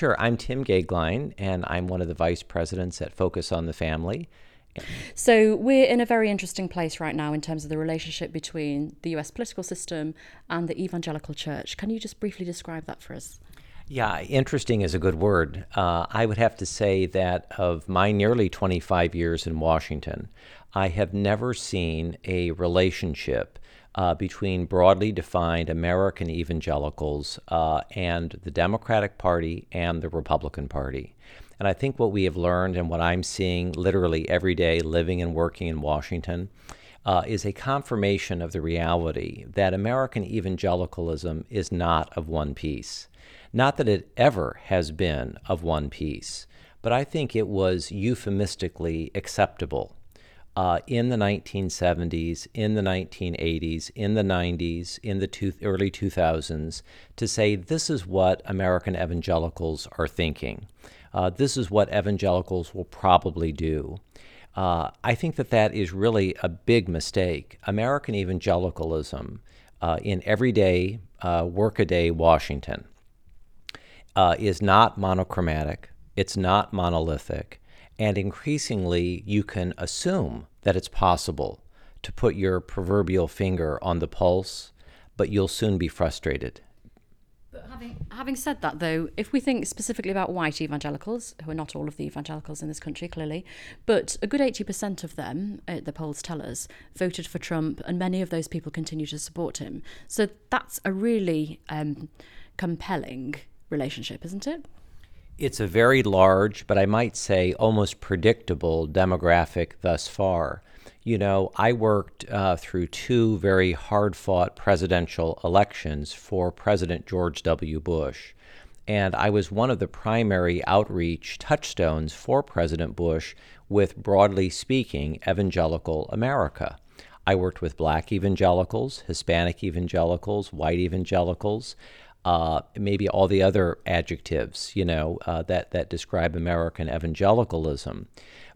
Sure. I'm Tim Goeglein, and I'm one of the vice presidents at Focus on the Family. So, we're in a very interesting place right now in terms of the relationship between the US political system and the evangelical church. Can you just briefly describe that for us? Yeah, interesting is a good word. Uh, I would have to say that of my nearly 25 years in Washington, I have never seen a relationship uh, between broadly defined American evangelicals uh, and the Democratic Party and the Republican Party. And I think what we have learned and what I'm seeing literally every day living and working in Washington uh, is a confirmation of the reality that American evangelicalism is not of one piece. Not that it ever has been of one piece, but I think it was euphemistically acceptable uh, in the 1970s, in the 1980s, in the 90s, in the two, early 2000s to say this is what American evangelicals are thinking uh, this is what evangelicals will probably do. Uh, I think that that is really a big mistake. American evangelicalism uh, in everyday, uh, workaday Washington uh, is not monochromatic, it's not monolithic, and increasingly you can assume that it's possible to put your proverbial finger on the pulse, but you'll soon be frustrated. But having, having said that, though, if we think specifically about white evangelicals, who are not all of the evangelicals in this country, clearly, but a good 80% of them, uh, the polls tell us, voted for Trump, and many of those people continue to support him. So that's a really um, compelling relationship, isn't it? It's a very large, but I might say almost predictable demographic thus far. You know, I worked uh, through two very hard fought presidential elections for President George W. Bush. And I was one of the primary outreach touchstones for President Bush with, broadly speaking, evangelical America. I worked with black evangelicals, Hispanic evangelicals, white evangelicals, uh, maybe all the other adjectives, you know, uh, that, that describe American evangelicalism.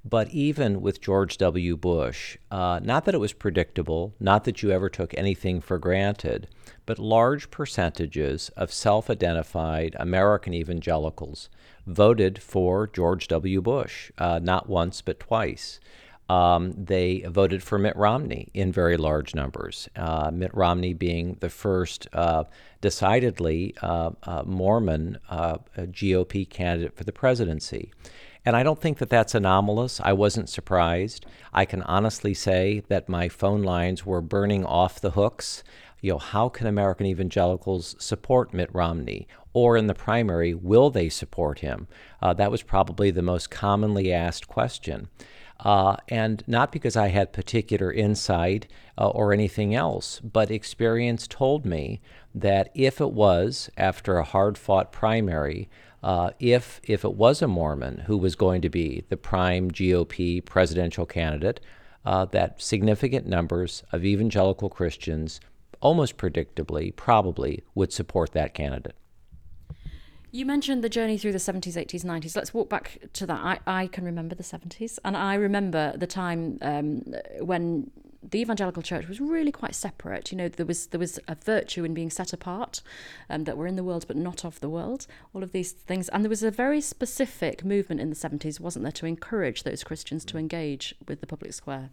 But even with George W. Bush, uh, not that it was predictable, not that you ever took anything for granted, but large percentages of self identified American evangelicals voted for George W. Bush, uh, not once, but twice. Um, they voted for Mitt Romney in very large numbers. Uh, Mitt Romney being the first uh, decidedly uh, uh Mormon uh, GOP candidate for the presidency. And I don't think that that's anomalous. I wasn't surprised. I can honestly say that my phone lines were burning off the hooks. You know, how can American evangelicals support Mitt Romney? Or in the primary, will they support him? Uh, that was probably the most commonly asked question. Uh, and not because I had particular insight uh, or anything else, but experience told me that if it was, after a hard fought primary, uh, if if it was a Mormon who was going to be the prime GOP presidential candidate, uh, that significant numbers of evangelical Christians, almost predictably, probably would support that candidate. You mentioned the journey through the 70s, 80s, 90s. Let's walk back to that. I, I can remember the 70s, and I remember the time um, when the evangelical church was really quite separate. You know, there was there was a virtue in being set apart, um, that we're in the world but not of the world. All of these things, and there was a very specific movement in the seventies, wasn't there, to encourage those Christians to engage with the public square.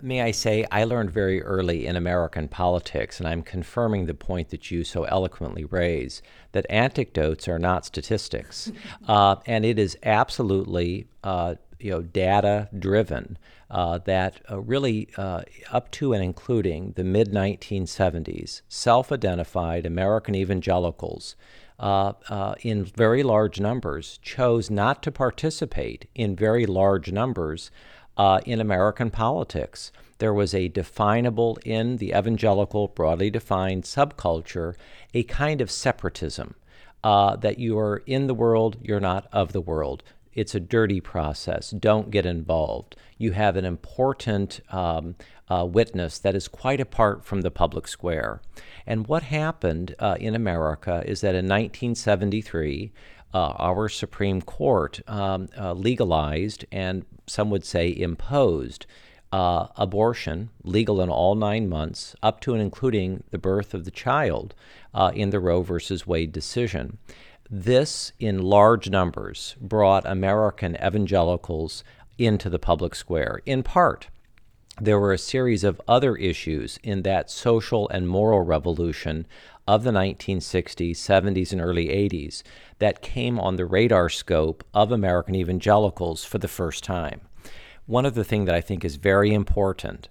May I say, I learned very early in American politics, and I'm confirming the point that you so eloquently raise that anecdotes are not statistics. uh, and it is absolutely uh, you know, data driven uh, that uh, really, uh, up to and including the mid 1970s, self identified American evangelicals uh, uh, in very large numbers chose not to participate in very large numbers uh, in American politics. There was a definable, in the evangelical, broadly defined subculture, a kind of separatism. that you are in the world, you're not of the world it's a dirty process. Don't get involved. You have an important um, uh, witness that is quite apart from the public square. And what happened uh, in America is that in 1973, uh, our Supreme Court um, uh, legalized and some would say imposed uh, abortion, legal in all nine months, up to and including the birth of the child uh, in the Roe versus Wade decision. This, in large numbers, brought American evangelicals into the public square, in part there were a series of other issues in that social and moral revolution of the 1960s, 70s, and early 80s that came on the radar scope of American evangelicals for the first time. One other thing that I think is very important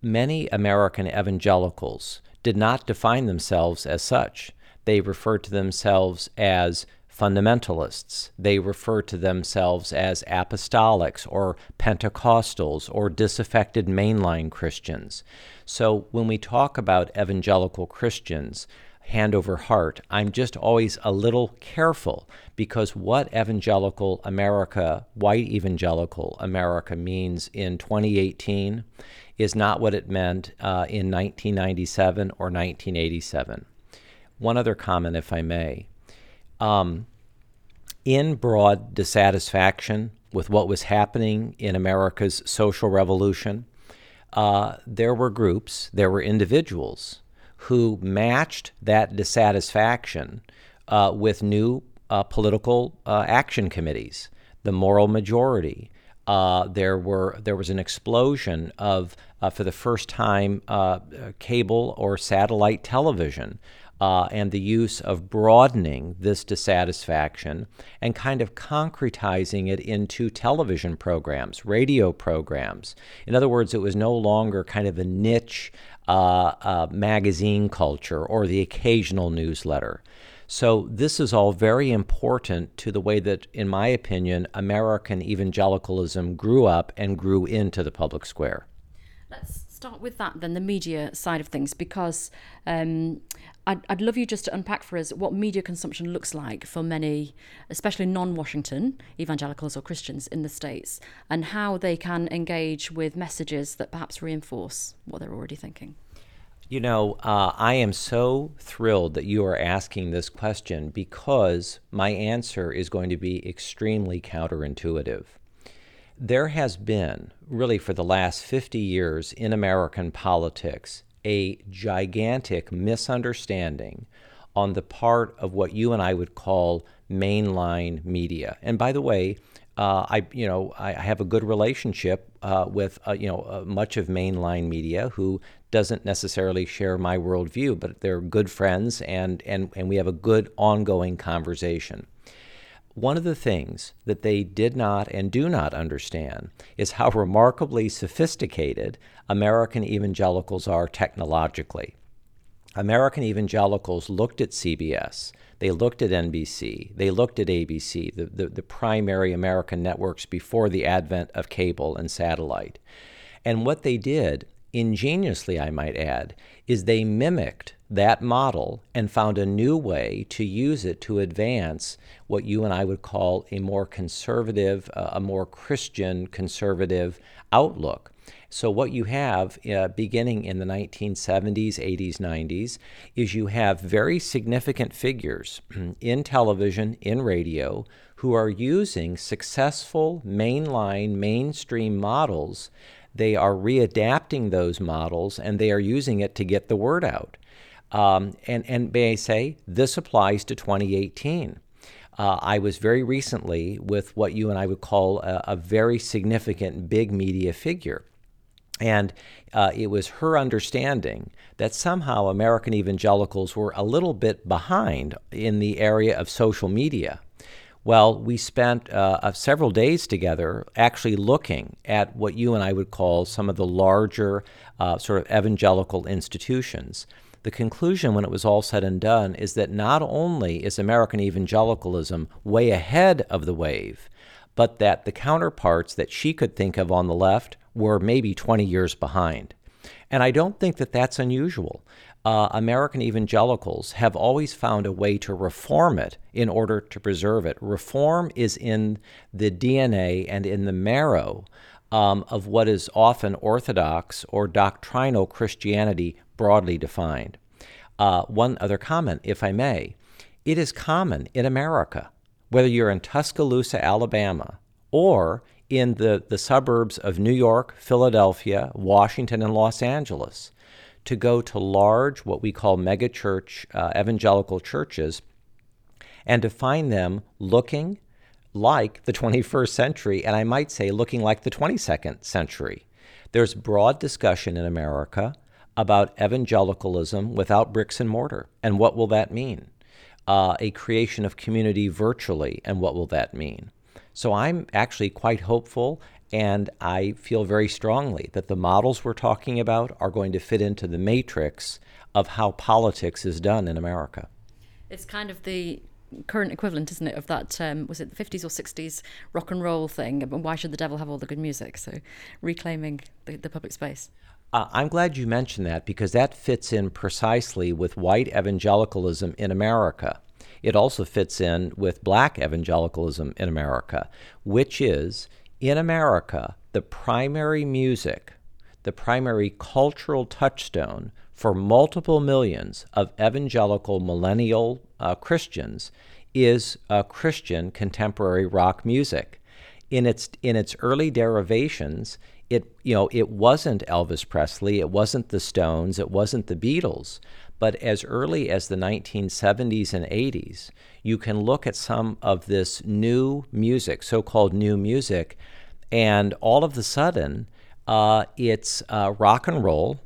many American evangelicals did not define themselves as such. They referred to themselves as fundamentalists. They refer to themselves as apostolics or Pentecostals or disaffected mainline Christians. So when we talk about evangelical Christians, hand over heart, I'm just always a little careful because what evangelical America, white evangelical America, means in 2018 is not what it meant uh, in 1997 or 1987. One other comment, if I may. Um, in broad dissatisfaction with what was happening in America's social revolution, uh, there were groups, there were individuals who matched that dissatisfaction uh, with new uh, political uh, action committees, the moral majority. Uh, there were there was an explosion of, uh, for the first time, cable or satellite television uh, and the use of broadening this dissatisfaction and kind of concretizing it into television programs, radio programs. In other words, it was no longer kind of a niche uh, uh, magazine culture or the occasional newsletter. So, this is all very important to the way that, in my opinion, American evangelicalism grew up and grew into the public square. Let's start with that then, the media side of things, because um, I'd, I'd love you just to unpack for us what media consumption looks like for many, especially non Washington evangelicals or Christians in the States, and how they can engage with messages that perhaps reinforce what they're already thinking. You know, uh, I am so thrilled that you are asking this question because my answer is going to be extremely counterintuitive. There has been, really for the last 50 years in American politics, a gigantic misunderstanding on the part of what you and I would call mainline media. And by the way, uh, I you know I have a good relationship uh, with uh, you know uh, much of mainline media who doesn't necessarily share my worldview, but they're good friends and and and we have a good ongoing conversation. One of the things that they did not and do not understand is how remarkably sophisticated American evangelicals are technologically. American evangelicals looked at CBS, they looked at NBC, they looked at ABC, the, the, the, primary American networks before the advent of cable and satellite. And what they did, ingeniously I might add, is they mimicked that model and found a new way to use it to advance what you and I would call a more conservative, uh, a more Christian conservative outlook. So, what you have uh, beginning in the 1970s, 80s, 90s is you have very significant figures in television, in radio, who are using successful mainline, mainstream models. They are readapting those models and they are using it to get the word out. Um, and, and may I say, this applies to 2018. Uh, I was very recently with what you and I would call a, a very significant big media figure. And uh, it was her understanding that somehow American evangelicals were a little bit behind in the area of social media. Well, we spent uh, several days together actually looking at what you and I would call some of the larger uh, sort of evangelical institutions the conclusion, when it was all said and done, is that not only is American evangelicalism way ahead of the wave, but that the counterparts that she could think of on the left were maybe 20 years behind. And I don't think that that's unusual. Uh, American evangelicals have always found a way to reform it in order to preserve it. Reform is in the DNA and in the marrow um, of what is often Orthodox or doctrinal Christianity broadly defined. Uh, one other comment, if I may. It is common in America, whether you're in Tuscaloosa, Alabama, or in the, the suburbs of New York, Philadelphia, Washington, and Los Angeles, to go to large, what we call megachurch uh, evangelical churches and to find them looking like the 21st century, and I might say looking like the 22nd century. There's broad discussion in America about evangelicalism without bricks and mortar, and what will that mean? Uh, a creation of community virtually, and what will that mean? So I'm actually quite hopeful, and I feel very strongly that the models we're talking about are going to fit into the matrix of how politics is done in America. It's kind of the current equivalent, isn't it, of that um, was it the 50s or 60s rock and roll thing? Why should the devil have all the good music? So reclaiming the, the public space. Uh, I'm glad you mentioned that because that fits in precisely with white evangelicalism in America. It also fits in with black evangelicalism in America, which is in America, the primary music, the primary cultural touchstone for multiple millions of evangelical millennial uh, Christians is uh, Christian contemporary rock music. In its in its early derivations, it you know it wasn't Elvis Presley, it wasn't the Stones, it wasn't the Beatles, but as early as the 1970s and 80s, you can look at some of this new music, so-called new music, and all of a sudden, uh, it's uh, rock and roll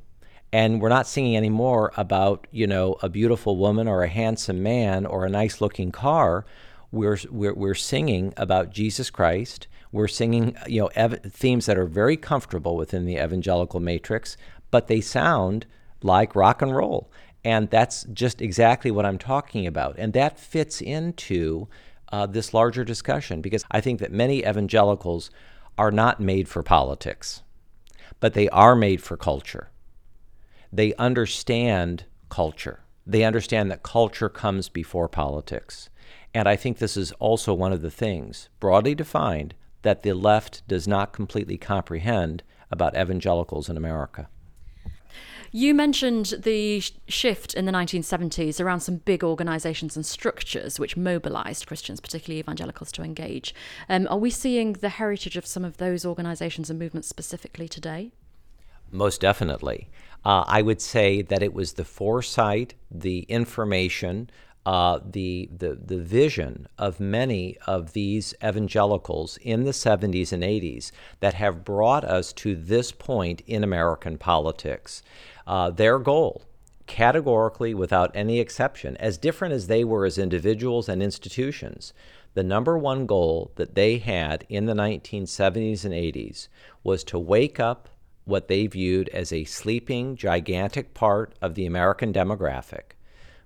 and we're not singing anymore about you know a beautiful woman or a handsome man or a nice looking car. We're, we're, we're singing about jesus christ. We're singing you know ev- themes that are very comfortable within the evangelical matrix but they sound like rock and roll and that's just exactly what i'm talking about and that fits into uh, this larger discussion because i think that many evangelicals are not made for politics but they are made for culture they understand culture. They understand that culture comes before politics. And I think this is also one of the things, broadly defined, that the left does not completely comprehend about evangelicals in America. You mentioned the shift in the 1970s around some big organisations and structures which mobilised Christians, particularly evangelicals, to engage. Um, are we seeing the heritage of some of those organisations and movements specifically today? Most definitely. Uh, I would say that it was the foresight, the information, uh, the, the, the vision of many of these evangelicals in the 70s and 80s that have brought us to this point in American politics. Uh, their goal, categorically, without any exception, as different as they were as individuals and institutions, the number one goal that they had in the 1970s and 80s was to wake up what they viewed as a sleeping, gigantic part of the American demographic,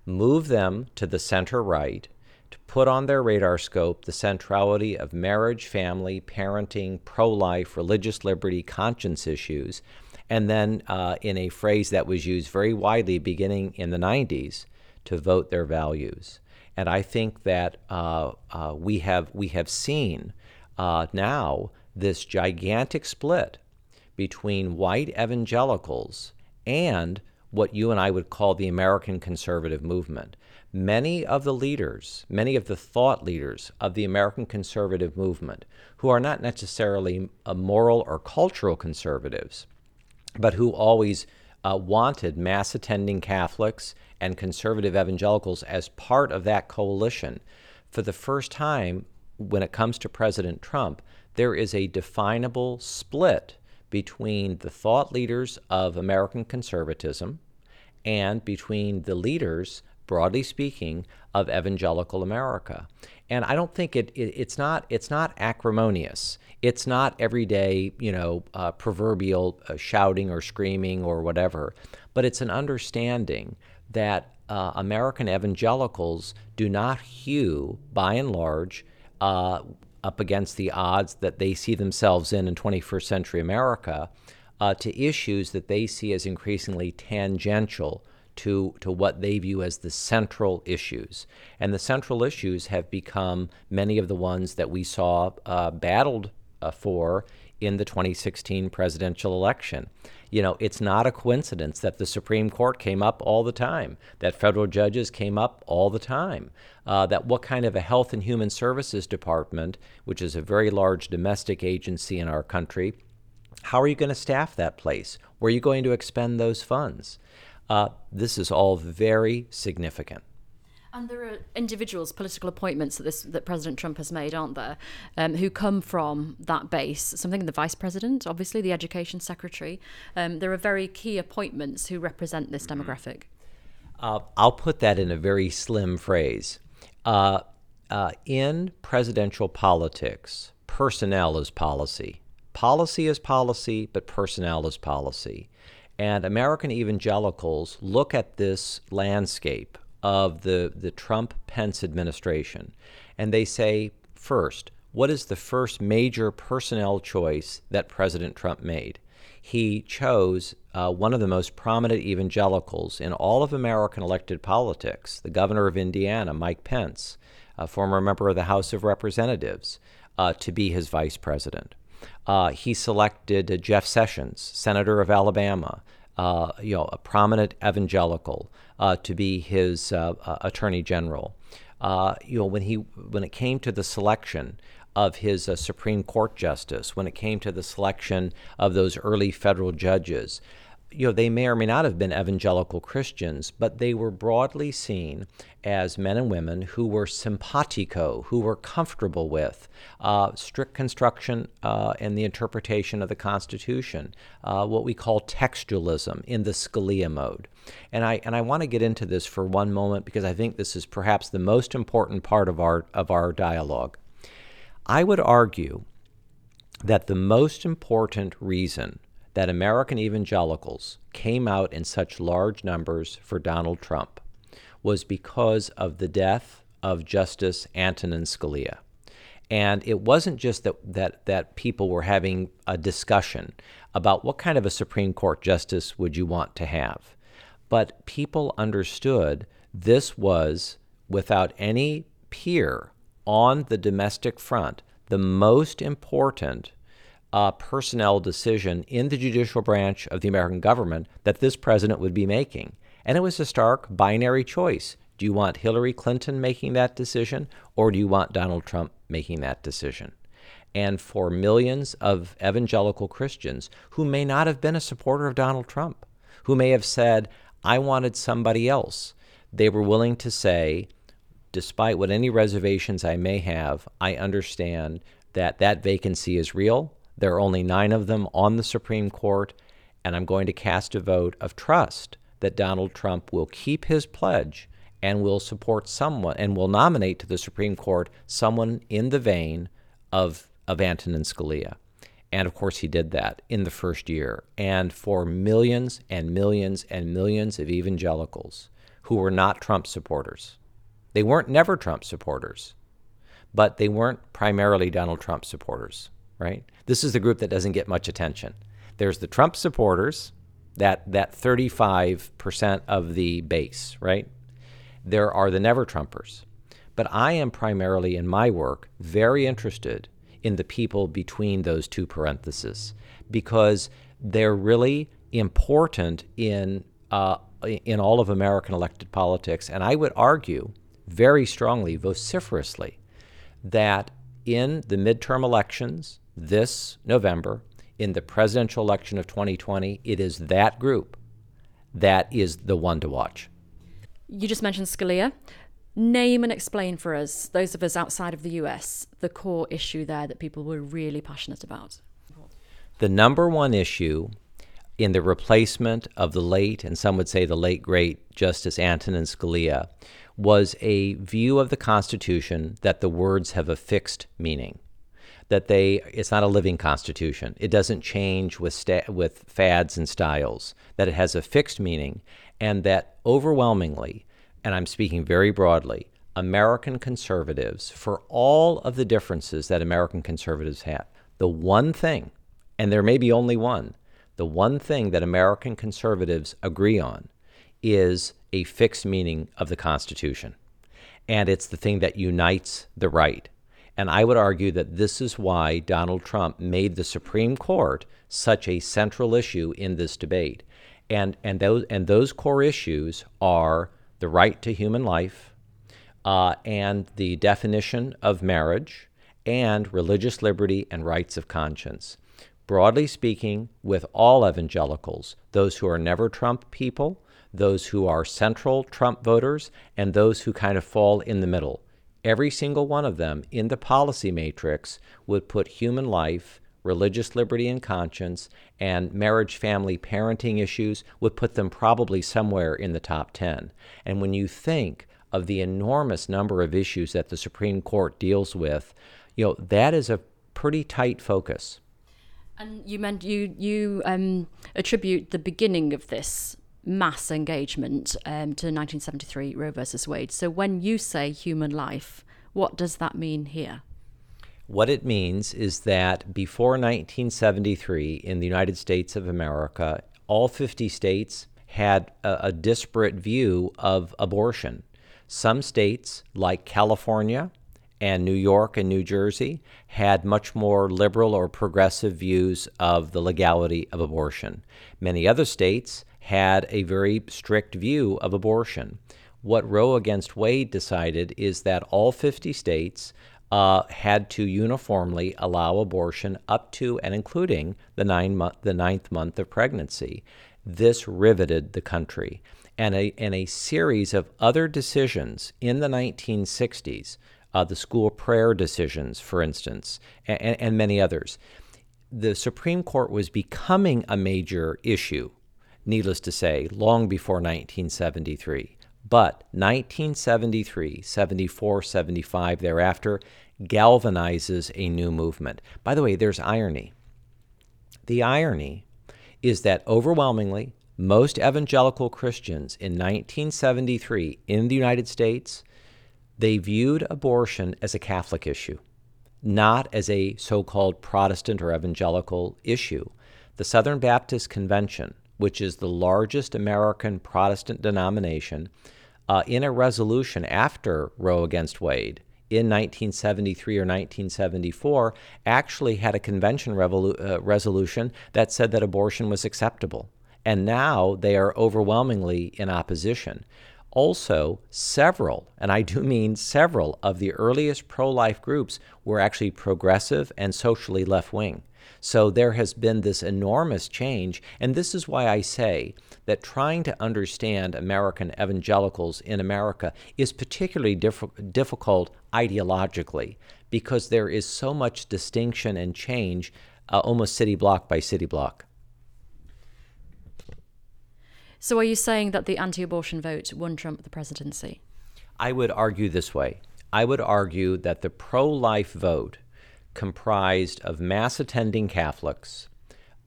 move them to the center right, to put on their radar scope the centrality of marriage, family, parenting, pro life, religious liberty, conscience issues, and then, uh, in a phrase that was used very widely beginning in the 90s, to vote their values. And I think that uh, uh, we, have, we have seen uh, now this gigantic split between white evangelicals and what you and I would call the American conservative movement. Many of the leaders, many of the thought leaders of the American conservative movement, who are not necessarily moral or cultural conservatives, but who always uh, wanted mass attending Catholics and conservative evangelicals as part of that coalition, for the first time, when it comes to President Trump, there is a definable split between the thought leaders of American conservatism and between the leaders, broadly speaking, of evangelical America. And I don't think it, it it's not it's not acrimonious. It's not everyday, you know, uh, proverbial uh, shouting or screaming or whatever, but it's an understanding that uh, American evangelicals do not hew, by and large, uh, up against the odds that they see themselves in in 21st century America uh, to issues that they see as increasingly tangential to, to what they view as the central issues. And the central issues have become many of the ones that we saw uh, battled uh, for in the 2016 presidential election. You know, it's not a coincidence that the Supreme Court came up all the time, that federal judges came up all the time, uh, that what kind of a Health and Human Services Department, which is a very large domestic agency in our country, how are you going to staff that place? Where are you going to expend those funds? Uh, this is all very significant. And there are individuals, political appointments that this that President Trump has made, aren't there, um, who come from that base. Something in the vice president, obviously the education secretary. Um, there are very key appointments who represent this demographic. Uh, I'll put that in a very slim phrase. Uh, uh, in presidential politics, personnel is policy. Policy is policy, but personnel is policy. And American evangelicals look at this landscape of the, the Trump Pence administration. And they say, first, what is the first major personnel choice that President Trump made? He chose uh, one of the most prominent evangelicals in all of American elected politics, the governor of Indiana, Mike Pence, a former member of the House of Representatives, uh, to be his vice president. Uh, he selected uh, Jeff Sessions, senator of Alabama, uh, you know, a prominent evangelical, to be his uh, uh, attorney general. you know, when he when it came to the selection of his Supreme Court justice, when it came to the selection of those early federal judges, you know, they may or may not have been evangelical Christians, but they were broadly seen as men and women who were simpatico, who were comfortable with uh, strict construction uh, and the interpretation of the Constitution, uh, what we call textualism in the Scalia mode. And I and I want to get into this for one moment because I think this is perhaps the most important part of our of our dialogue. I would argue that the most important reason that American evangelicals came out in such large numbers for Donald Trump was because of the death of Justice Antonin Scalia. And it wasn't just that, that, that people were having a discussion about what kind of a Supreme Court justice would you want to have, but people understood this was, without any peer on the domestic front, the most important uh, personnel decision in the judicial branch of the American government that this president would be making. And it was a stark binary choice. Do you want Hillary Clinton making that decision, or do you want Donald Trump making that decision? And for millions of evangelical Christians who may not have been a supporter of Donald Trump, who may have said, I wanted somebody else, they were willing to say, despite what any reservations I may have, I understand that that vacancy is real there are only nine of them on the Supreme Court, and I'm going to cast a vote of trust that Donald Trump will keep his pledge and will support someone and will nominate to the Supreme Court someone in the vein of, of Antonin Scalia. And of course, he did that in the first year. And for millions and millions and millions of evangelicals who were not Trump supporters, they weren't never Trump supporters, but they weren't primarily Donald Trump supporters right? This is the group that doesn't get much attention. There's the Trump supporters, that that 35% of the base, right? There are the never Trumpers. But I am primarily in my work very interested in the people between those two parentheses because they're really important in uh, in all of American elected politics. And I would argue very strongly, vociferously, that in the midterm elections this November in the presidential election of 2020, it is that group that is the one to watch. You just mentioned Scalia. Name and explain for us, those of us outside of the US, the core issue there that people were really passionate about. The number one issue in the replacement of the late, and some would say the late great Justice Antonin Scalia, was a view of the Constitution that the words have a fixed meaning that they it's not a living constitution. It doesn't change with sta- with fads and styles. That it has a fixed meaning, and that overwhelmingly, and I'm speaking very broadly, American conservatives, for all of the differences that American conservatives have, the one thing, and there may be only one, the one thing that American conservatives agree on is a fixed meaning of the Constitution. And it's the thing that unites the right. And I would argue that this is why Donald Trump made the Supreme Court such a central issue in this debate. And, and, those, and those core issues are the right to human life uh, and the definition of marriage and religious liberty and rights of conscience. Broadly speaking, with all evangelicals, those who are never Trump people, those who are central Trump voters, and those who kind of fall in the middle. Every single one of them in the policy matrix would put human life, religious liberty and conscience, and marriage, family, parenting issues would put them probably somewhere in the top 10. And when you think of the enormous number of issues that the Supreme Court deals with, you know, that is a pretty tight focus. And you meant you you um, attribute the beginning of this mass engagement um, to 1973 Roe versus Wade. So when you say human life, what does that mean here? What it means is that before 1973 in the United States of America, all 50 states had a, a disparate view of abortion. Some states, like California and New York and New Jersey, had much more liberal or progressive views of the legality of abortion. Many other states had a very strict view of abortion. What Roe against Wade decided is that all 50 states uh, had to uniformly allow abortion up to and including the, nine mo- the ninth month of pregnancy. This riveted the country and a, and a series of other decisions in the 1960s, uh, the school prayer decisions, for instance, and, and many others. The Supreme Court was becoming a major issue, needless to say, long before 1973. But 1973, 74, 75 thereafter galvanizes a new movement. By the way, there's irony. The irony is that overwhelmingly, most evangelical Christians in 1973 in the United States, they viewed abortion as a Catholic issue, not as a so-called Protestant or evangelical issue. The Southern Baptist Convention, which is the largest American Protestant denomination, uh, in a resolution after Roe against Wade in 1973 or 1974, actually had a convention revolu- uh, resolution that said that abortion was acceptable and now they are overwhelmingly in opposition. Also, several, and I do mean several, of the earliest pro life groups were actually progressive and socially left wing. So there has been this enormous change, and this is why I say that trying to understand American evangelicals in America is particularly diff- difficult ideologically because there is so much distinction and change uh, almost city block by city block. So are you saying that the anti abortion vote won Trump the presidency? I would argue this way I would argue that the pro life vote comprised of mass attending Catholics,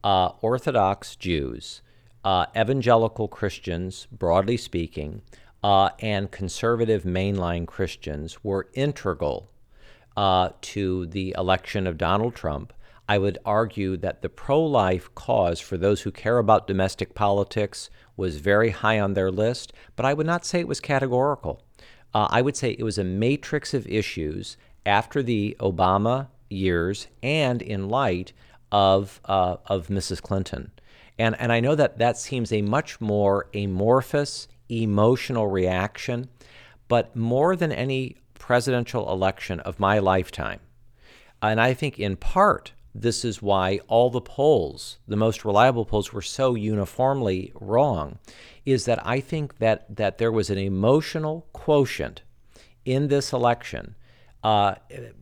uh, Orthodox Jews, uh, evangelical Christians, broadly speaking, uh, and conservative mainline Christians were integral uh, to the election of Donald Trump. I would argue that the pro life cause for those who care about domestic politics was very high on their list, but I would not say it was categorical. Uh, I would say it was a matrix of issues after the Obama years and in light of, uh, of Mrs. Clinton. And, and I know that that seems a much more amorphous, emotional reaction, but more than any presidential election of my lifetime, and I think in part this is why all the polls, the most reliable polls, were so uniformly wrong, is that I think that, that there was an emotional quotient in this election. Uh,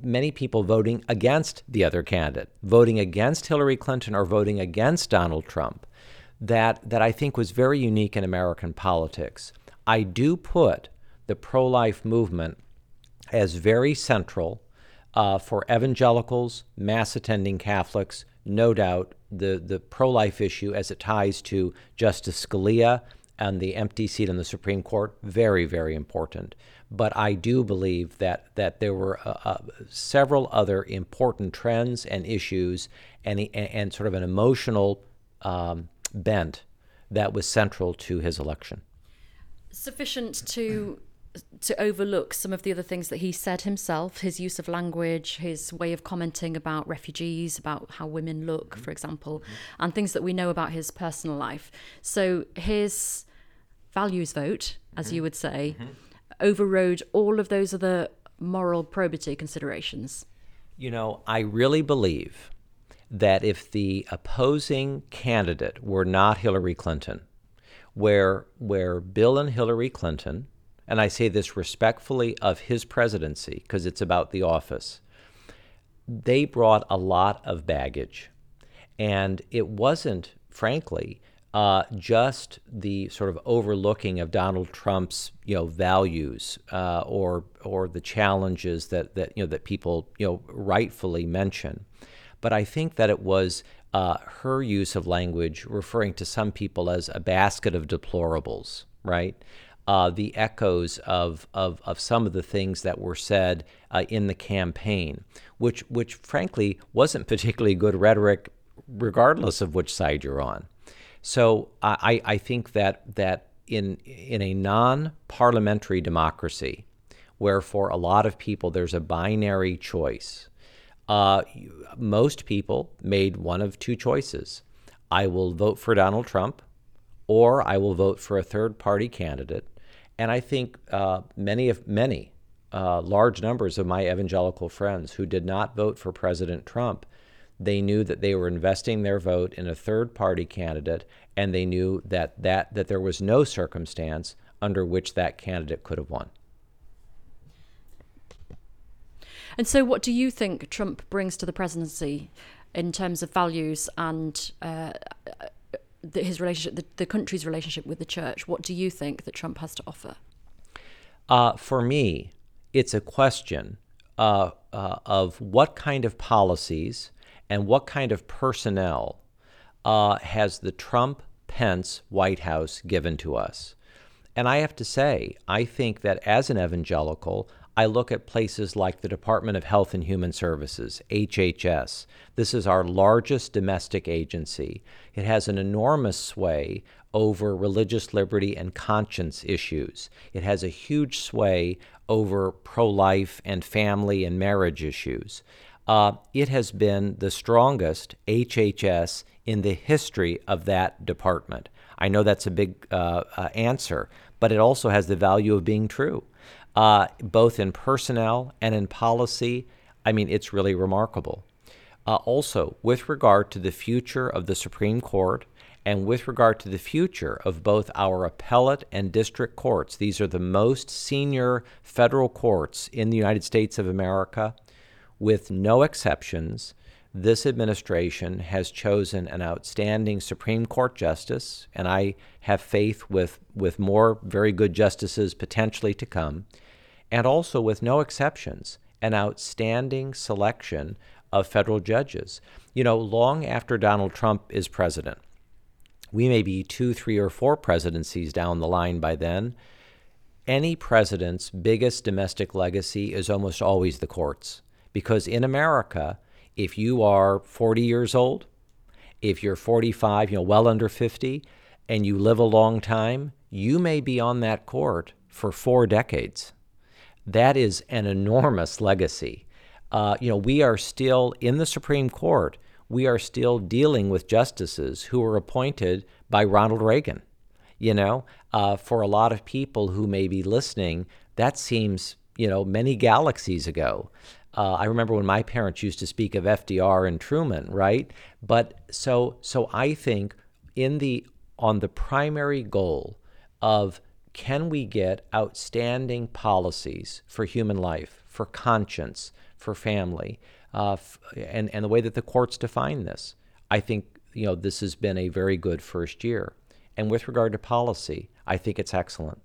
many people voting against the other candidate, voting against Hillary Clinton or voting against Donald Trump, that, that I think was very unique in American politics. I do put the pro life movement as very central uh, for evangelicals, mass attending Catholics, no doubt the, the pro life issue as it ties to Justice Scalia and the empty seat in the Supreme Court, very, very important. But I do believe that, that there were uh, uh, several other important trends and issues and, and sort of an emotional um, bent that was central to his election. Sufficient to to overlook some of the other things that he said himself his use of language his way of commenting about refugees about how women look for example mm-hmm. and things that we know about his personal life so his values vote as mm-hmm. you would say mm-hmm. Overrode all of those other moral probity considerations you know i really believe that if the opposing candidate were not hillary clinton where where Bill and Hillary Clinton, and I say this respectfully of his presidency because it's about the office, they brought a lot of baggage. And it wasn't, frankly, uh, just the sort of overlooking of Donald Trump's you know values uh, or or the challenges that that you know that people you know rightfully mention, but I think that it was uh, her use of language referring to some people as a basket of deplorables, right? Uh, the echoes of, of, of some of the things that were said uh, in the campaign, which, which frankly wasn't particularly good rhetoric, regardless of which side you're on. So I, I think that that in in a non-parliamentary democracy, where for a lot of people there's a binary choice, uh, most people made one of two choices: I will vote for Donald Trump, or I will vote for a third-party candidate. And I think uh, many of many uh, large numbers of my evangelical friends who did not vote for President Trump they knew that they were investing their vote in a third party candidate, and they knew that, that, that there was no circumstance under which that candidate could have won. And so, what do you think Trump brings to the presidency in terms of values and uh, the, his relationship, the, the, country's relationship with the church? What do you think that Trump has to offer? Uh, for me, it's a question uh, uh of what kind of policies and what kind of personnel uh, has the Trump Pence White House given to us? And I have to say, I think that as an evangelical, I look at places like the Department of Health and Human Services, HHS. This is our largest domestic agency. It has an enormous sway over religious liberty and conscience issues. It has a huge sway over pro life and family and marriage issues uh, it has been the strongest HHS in the history of that department. I know that's a big uh, uh, answer, but it also has the value of being true, uh, both in personnel and in policy. I mean, it's really remarkable. Uh, also, with regard to the future of the Supreme Court and with regard to the future of both our appellate and district courts, these are the most senior federal courts in the United States of America with no exceptions, this administration has chosen an outstanding Supreme Court justice, and I have faith with, with more very good justices potentially to come, and also with no exceptions, an outstanding selection of federal judges. You know, long after Donald Trump is president, we may be two, three, or four presidencies down the line by then. Any president's biggest domestic legacy is almost always the courts. Because in America, if you are 40 years old, if you're 45, you know, well under 50, and you live a long time, you may be on that court for four decades. That is an enormous legacy. Uh, you know, we are still in the Supreme Court, we are still dealing with justices who were appointed by Ronald Reagan. You know, uh, for a lot of people who may be listening, that seems, you know, many galaxies ago. Uh, I remember when my parents used to speak of FDR and Truman, right? But so so I think in the on the primary goal of can we get outstanding policies for human life, for conscience, for family, uh, f- and and the way that the courts define this, I think you know this has been a very good first year. And with regard to policy, I think it's excellent.